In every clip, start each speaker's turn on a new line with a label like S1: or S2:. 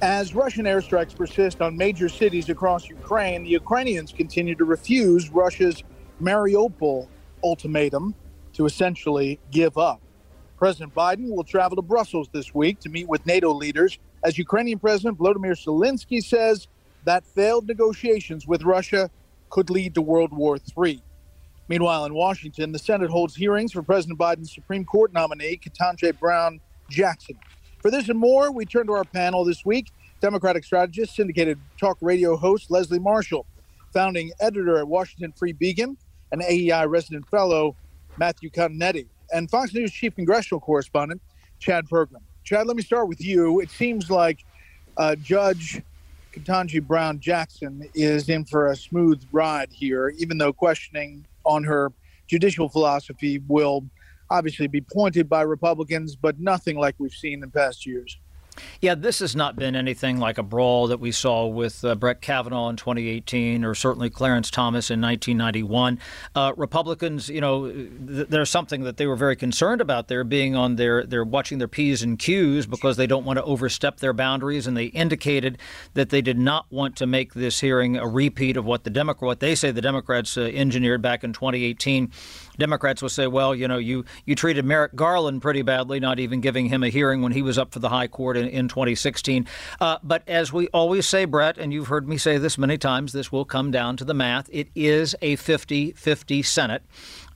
S1: As Russian airstrikes persist on major cities across Ukraine, the Ukrainians continue to refuse Russia's Mariupol ultimatum to essentially give up. President Biden will travel to Brussels this week to meet with NATO leaders as Ukrainian President Volodymyr Zelensky says that failed negotiations with Russia could lead to World War III. Meanwhile, in Washington, the Senate holds hearings for President Biden's Supreme Court nominee, Ketanji Brown Jackson. For this and more, we turn to our panel this week Democratic strategist, syndicated talk radio host Leslie Marshall, founding editor at Washington Free Beacon, and AEI resident fellow Matthew Continetti, and Fox News chief congressional correspondent Chad Pergram. Chad, let me start with you. It seems like uh, Judge Ketanji Brown Jackson is in for a smooth ride here, even though questioning on her judicial philosophy will obviously be pointed by Republicans, but nothing like we've seen in past years.
S2: Yeah, this has not been anything like a brawl that we saw with uh, Brett Kavanaugh in 2018 or certainly Clarence Thomas in 1991. Uh, Republicans, you know, th- there's something that they were very concerned about there being on their, they're watching their P's and Q's because they don't want to overstep their boundaries. And they indicated that they did not want to make this hearing a repeat of what the Democrat, what they say the Democrats uh, engineered back in 2018. Democrats will say, well, you know, you, you treated Merrick Garland pretty badly, not even giving him a hearing when he was up for the high court in, in 2016. Uh, but as we always say, Bret, and you've heard me say this many times, this will come down to the math. It is a 50 50 Senate.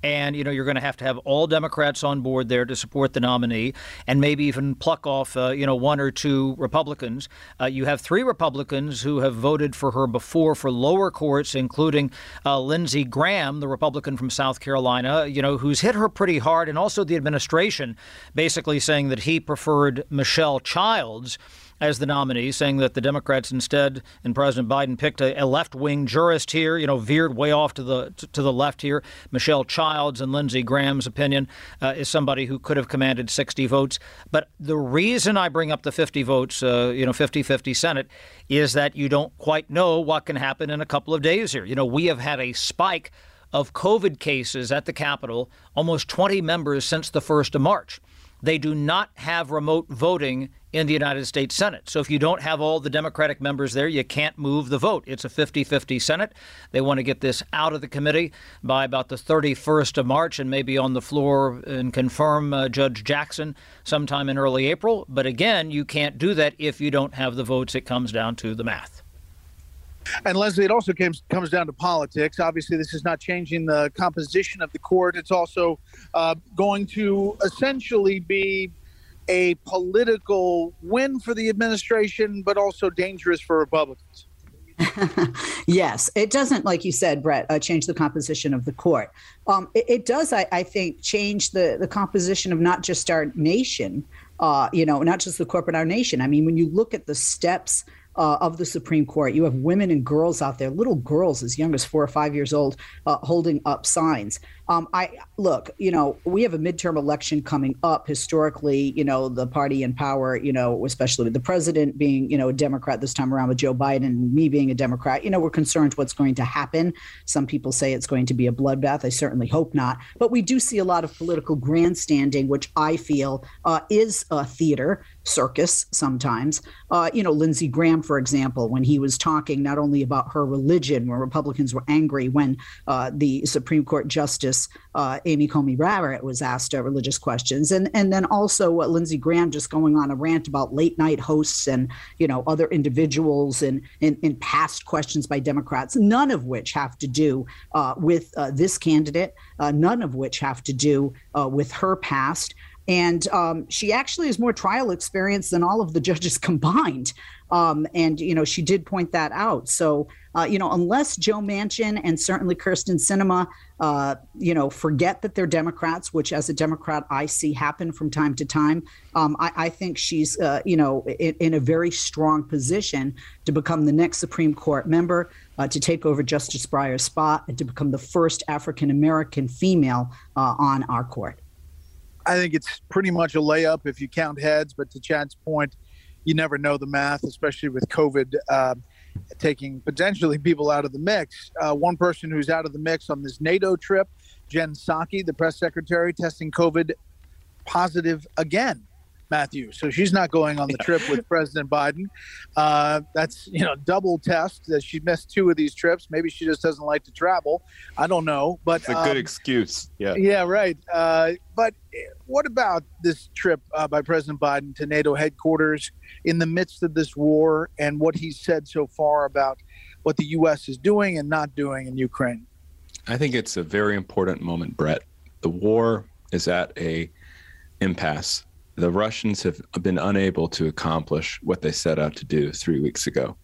S2: And, you know, you're going to have to have all Democrats on board there to support the nominee and maybe even pluck off, uh, you know, one or two Republicans. Uh, you have three Republicans who have voted for her before for lower courts, including uh, Lindsey Graham, the Republican from South Carolina, you know, who's hit her pretty hard, and also the administration basically saying that he preferred Michelle Childs as the nominee, saying that the Democrats instead and President Biden picked a, a left-wing jurist here, you know, veered way off to the to, to the left here. Michelle Childs and Lindsey Graham's opinion uh, is somebody who could have commanded 60 votes. But the reason I bring up the 50 votes, uh, you know, 50-50 Senate, is that you don't quite know what can happen in a couple of days here. You know, we have had a spike of COVID cases at the Capitol, almost 20 members since the 1st of March. They do not have remote voting in the United States Senate. So if you don't have all the Democratic members there, you can't move the vote. It's a 50 50 Senate. They want to get this out of the committee by about the 31st of March and maybe on the floor and confirm uh, Judge Jackson sometime in early April. But again, you can't do that if you don't have the votes. It comes down to the math.
S1: And Leslie, it also comes comes down to politics. Obviously, this is not changing the composition of the court. It's also uh, going to essentially be a political win for the administration, but also dangerous for Republicans.
S3: yes, it doesn't, like you said, Bret, uh, change the composition of the court. Um, it, it, does, I, I, think, change the the composition of not just our nation, uh, you know, not just the corporate, our nation. I mean, when you look at the steps uh, of the Supreme Court. You have women and girls out there, little girls as young as four or five years old, uh, holding up signs. Um, I look, you know, we have a midterm election coming up. Historically, you know, the party in power, you know, especially with the president being, you know, a Democrat this time around with Joe Biden and me being a Democrat, you know, we're concerned what's going to happen. Some people say it's going to be a bloodbath. I certainly hope not. But we do see a lot of political grandstanding, which I feel uh, is a theater circus sometimes. Uh, you know, Lindsey Graham, for example, when he was talking not only about her religion, where Republicans were angry when uh, the Supreme Court Justice uh, Amy Coney Barrett was asked uh, religious questions, and and then also what Lindsey Graham just going on a rant about late night hosts and you know other individuals and in, in, past questions by Democrats, none of which have to do uh, with uh, this candidate, none of which have to do with her past. And um, she actually has more trial experience than all of the judges combined. Um, and, you know, she did point that out. So, uh, you know, unless Joe Manchin and certainly Kyrsten Sinema, uh, you know, forget that they're Democrats, which as a Democrat I see happen from time to time, um, I, I, think she's, uh, you know, in, in, a very strong position to become the next Supreme Court member, uh, to take over Justice Breyer's spot, and to become the first African American female uh, on our court.
S1: I think it's pretty much a layup if you count heads. But to Chad's point, you never know the math, especially with COVID uh, taking potentially people out of the mix. Uh, one person who's out of the mix on this NATO trip, Jen Psaki, the press secretary, testing COVID positive again. Matthew. So she's not going on the trip with President Biden. Uh, that's you know double test that she missed two of these trips. Maybe she just doesn't like to travel. I don't know, but
S4: it's a good um, excuse. Yeah.
S1: Yeah. Right. Uh, but what about this trip uh, by President Biden to NATO headquarters in the midst of this war and what he's said so far about what the U.S. is doing and not doing in Ukraine?
S4: I think it's a very important moment, Bret. The war is at a impasse the Russians have been unable to accomplish what they set out to do three weeks ago.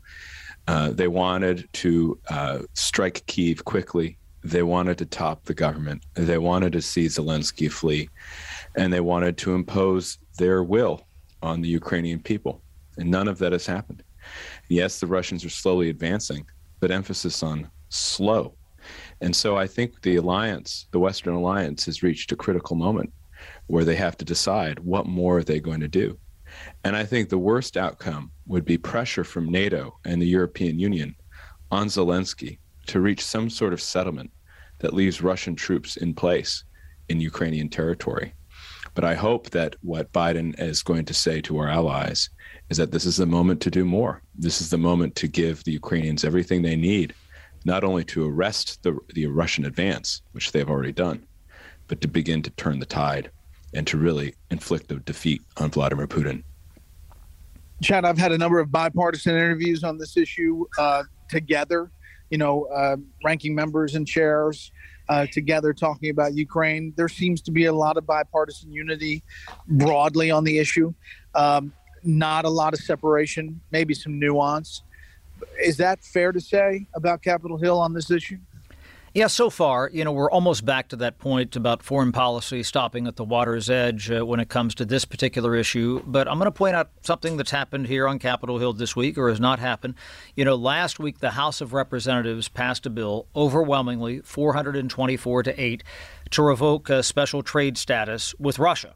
S4: Uh, they wanted to uh, strike Kiev quickly. They wanted to top the government. They wanted to see Zelensky flee. And they wanted to impose their will on the Ukrainian people. And none of that has happened. Yes, the Russians are slowly advancing, but emphasis on slow. And so I think the alliance, the Western alliance, has reached a critical moment where they have to decide what more are they going to do. And I think the worst outcome would be pressure from NATO and the European Union on Zelensky to reach some sort of settlement that leaves Russian troops in place in Ukrainian territory. But I hope that what Biden is going to say to our allies is that this is the moment to do more. This is the moment to give the Ukrainians everything they need, not only to arrest the, the Russian advance, which they've already done, but to begin to turn the tide and to really inflict a defeat on Vladimir Putin.
S1: Chad, I've had a number of bipartisan interviews on this issue uh, together, you know, uh, ranking members and chairs uh, together talking about Ukraine. There seems to be a lot of bipartisan unity broadly on the issue, um, not a lot of separation, maybe some nuance. Is that fair to say about Capitol Hill on this issue?
S2: Yeah, so far, you know, we're almost back to that point about foreign policy stopping at the water's edge uh, when it comes to this particular issue. But I'm going to point out something that's happened here on Capitol Hill this week or has not happened. You know, last week the House of Representatives passed a bill overwhelmingly 424 to 8 to revoke a special trade status with Russia.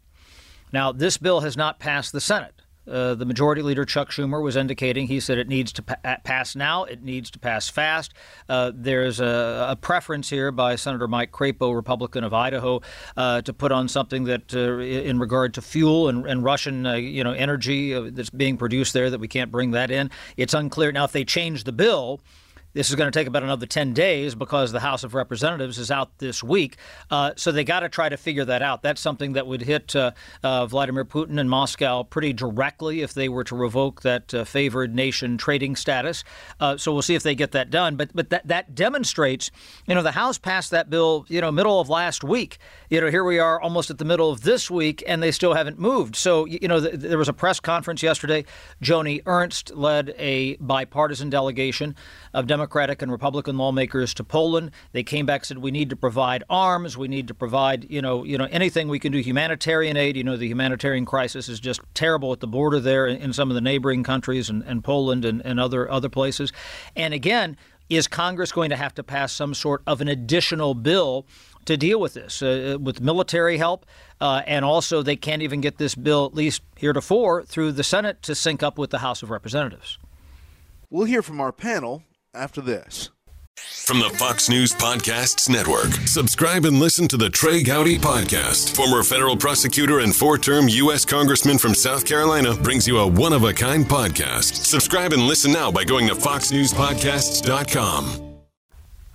S2: Now, this bill has not passed the Senate. Uh, the majority leader Chuck Schumer was indicating he said it needs to pa- pass now, it needs to pass fast. Uh, there's a, a, preference here by Senator Mike Crapo, Republican of Idaho, uh, to put on something that, uh, in regard to fuel and, and Russian, uh, you know, energy that's being produced there, that we can't bring that in. It's unclear now if they change the bill. This is going to take about another 10 days because the House of Representatives is out this week. Uh, so they got to try to figure that out. That's something that would hit uh, uh, Vladimir Putin and Moscow pretty directly if they were to revoke that uh, favored nation trading status. Uh, so we'll see if they get that done. But but that, that demonstrates, you know, the House passed that bill, you know, middle of last week. You know, here we are almost at the middle of this week and they still haven't moved. So, you know, th- there was a press conference yesterday. Joni Ernst led a bipartisan delegation of Democrats Democratic and Republican lawmakers to Poland. They came back said we need to provide arms, we need to provide you know you know anything we can do humanitarian aid. You know the humanitarian crisis is just terrible at the border there in, in some of the neighboring countries and, and Poland and, and other other places. And again, is Congress going to have to pass some sort of an additional bill to deal with this uh, with military help? Uh, and also, they can't even get this bill, at least heretofore, through the Senate to sync up with the House of Representatives.
S5: We'll hear from our panel after this. From the Fox News Podcasts Network, subscribe and listen to the Trey Gowdy Podcast. Former federal prosecutor and four term U.S. Congressman from South Carolina brings you a one of a kind podcast. Subscribe and listen now by going to FoxNewsPodcasts.com.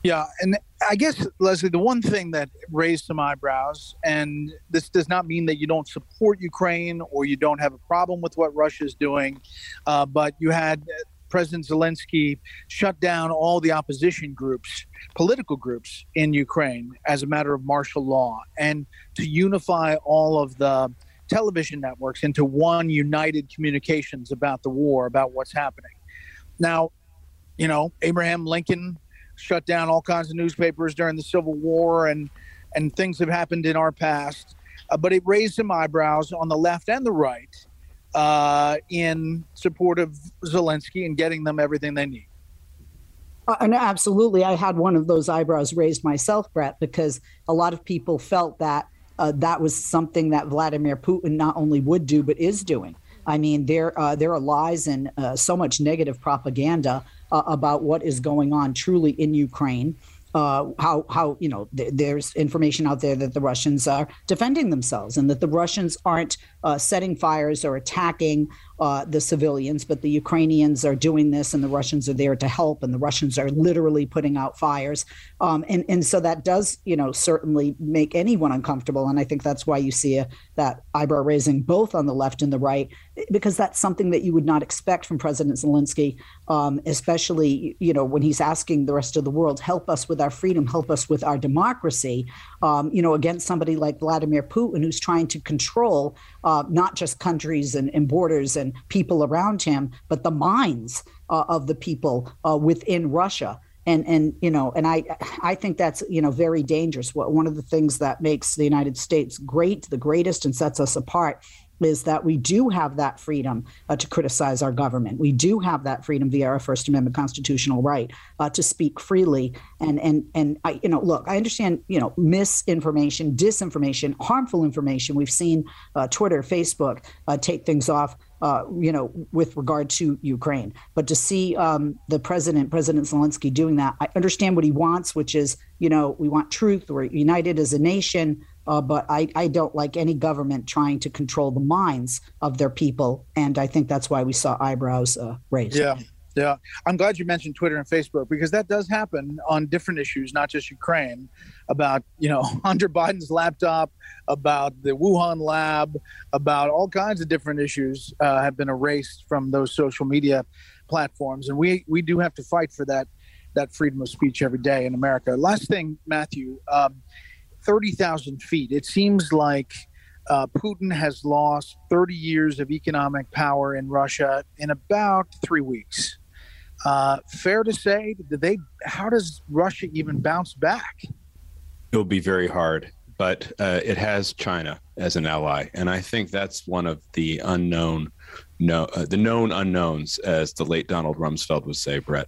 S1: Yeah, and I guess Leslie, the one thing that raised some eyebrows, and this does not mean that you don't support Ukraine or you don't have a problem with what Russia is doing, uh, but you had President Zelensky shut down all the opposition groups, political groups in Ukraine as a matter of martial law, and to unify all of the television networks into one united communications about the war, about what's happening. Now, you know, Abraham Lincoln shut down all kinds of newspapers during the Civil War, and and things have happened in our past. Uh, but it raised some eyebrows on the left and the right uh, in support of Zelensky and getting them everything they need.
S3: Uh, and absolutely, I had one of those eyebrows raised myself, Bret, because a lot of people felt that uh, that was something that Vladimir Putin not only would do but is doing. I mean, there uh, there are lies and uh, so much negative propaganda uh, about what is going on truly in Ukraine. Uh, how how you know th- there's information out there that the Russians are defending themselves and that the Russians aren't uh, setting fires or attacking uh, the civilians, but the Ukrainians are doing this, and the Russians are there to help, and the Russians are literally putting out fires, um, and and so that does you know certainly make anyone uncomfortable, and I think that's why you see a, that eyebrow raising both on the left and the right, because that's something that you would not expect from President Zelensky, um, especially you know when he's asking the rest of the world help us with our freedom, help us with our democracy, um, you know against somebody like Vladimir Putin who's trying to control uh, not just countries and, and borders and and people around him, but the minds uh, of the people uh, within Russia. And and you know, and I I think that's you know very dangerous. One of the things that makes the United States great, the greatest, and sets us apart is that we do have that freedom uh, to criticize our government. We do have that freedom via our First Amendment constitutional right uh, to speak freely. And and and I, you know, look, I understand, you know, misinformation, disinformation, harmful information. We've seen uh, Twitter, Facebook uh, take things off. Uh, you know, with regard to Ukraine, but to see um, the president, President Zelensky, doing that, I understand what he wants, which is, you know, we want truth. We're united as a nation. Uh, but I, I don't like any government trying to control the minds of their people. And I think that's why we saw eyebrows uh, raised.
S1: Yeah. Yeah, I'm glad you mentioned Twitter and Facebook because that does happen on different issues, not just Ukraine, about, you know, Hunter Biden's laptop, about the Wuhan lab, about all kinds of different issues uh, have been erased from those social media platforms. And we, we do have to fight for that, that freedom of speech every day in America. Last thing, Matthew, um, 30,000 feet. It seems like uh, Putin has lost 30 years of economic power in Russia in about three weeks. Uh, fair to say, did they? How does Russia even bounce back?
S4: It'll be very hard, but uh, it has China as an ally, and I think that's one of the unknown, no, uh, the known unknowns, as the late Donald Rumsfeld would say. Bret,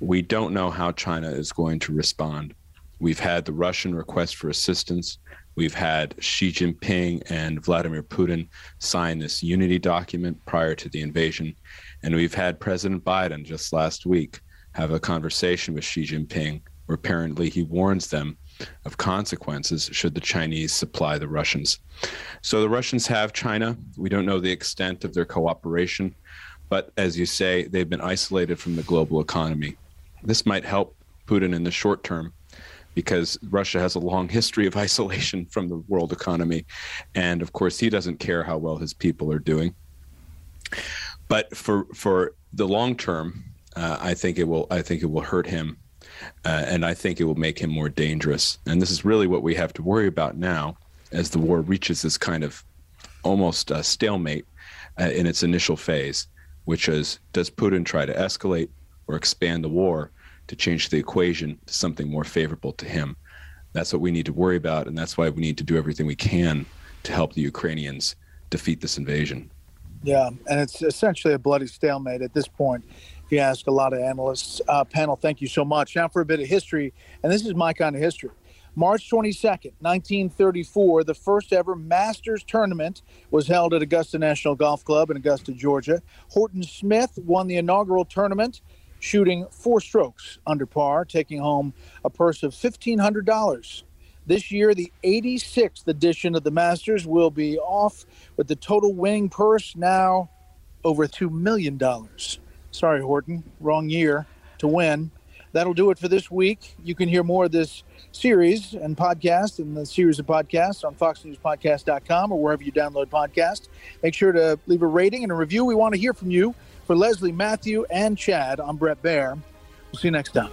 S4: we don't know how China is going to respond We've had the Russian request for assistance. We've had Xi Jinping and Vladimir Putin sign this unity document prior to the invasion. And we've had President Biden just last week have a conversation with Xi Jinping where apparently he warns them of consequences should the Chinese supply the Russians. So the Russians have China. We don't know the extent of their cooperation, but as you say, they've been isolated from the global economy. This might help Putin in the short term, because Russia has a long history of isolation from the world economy. And of course, he doesn't care how well his people are doing. But for, for the long term, uh, I think it will. I think it will hurt him, uh, and I think it will make him more dangerous. And this is really what we have to worry about now, as the war reaches this kind of almost uh, stalemate uh, in its initial phase, which is: does Putin try to escalate or expand the war, to change the equation to something more favorable to him. That's what we need to worry about, and that's why we need to do everything we can to help the Ukrainians defeat this invasion.
S1: Yeah, and it's essentially a bloody stalemate at this point. If you ask a lot of analysts, uh, panel, thank you so much. Now for a bit of history, and this is my kind of history. March 22nd, 1934, the first ever Masters tournament was held at Augusta National Golf Club in Augusta, Georgia. Horton Smith won the inaugural tournament shooting four strokes under par, taking home a purse of $1,500. This year, the 86th edition of the Masters will be off with the total winning purse now over $2 million. Sorry, Horton, wrong year to win. That'll do it for this week. You can hear more of this series and podcast and the series of podcasts on foxnewspodcast.com or wherever you download podcasts. Make sure to leave a rating and a review. We want to hear from you. For Leslie, Matthew, and Chad, I'm Bret Baier. We'll see you next time.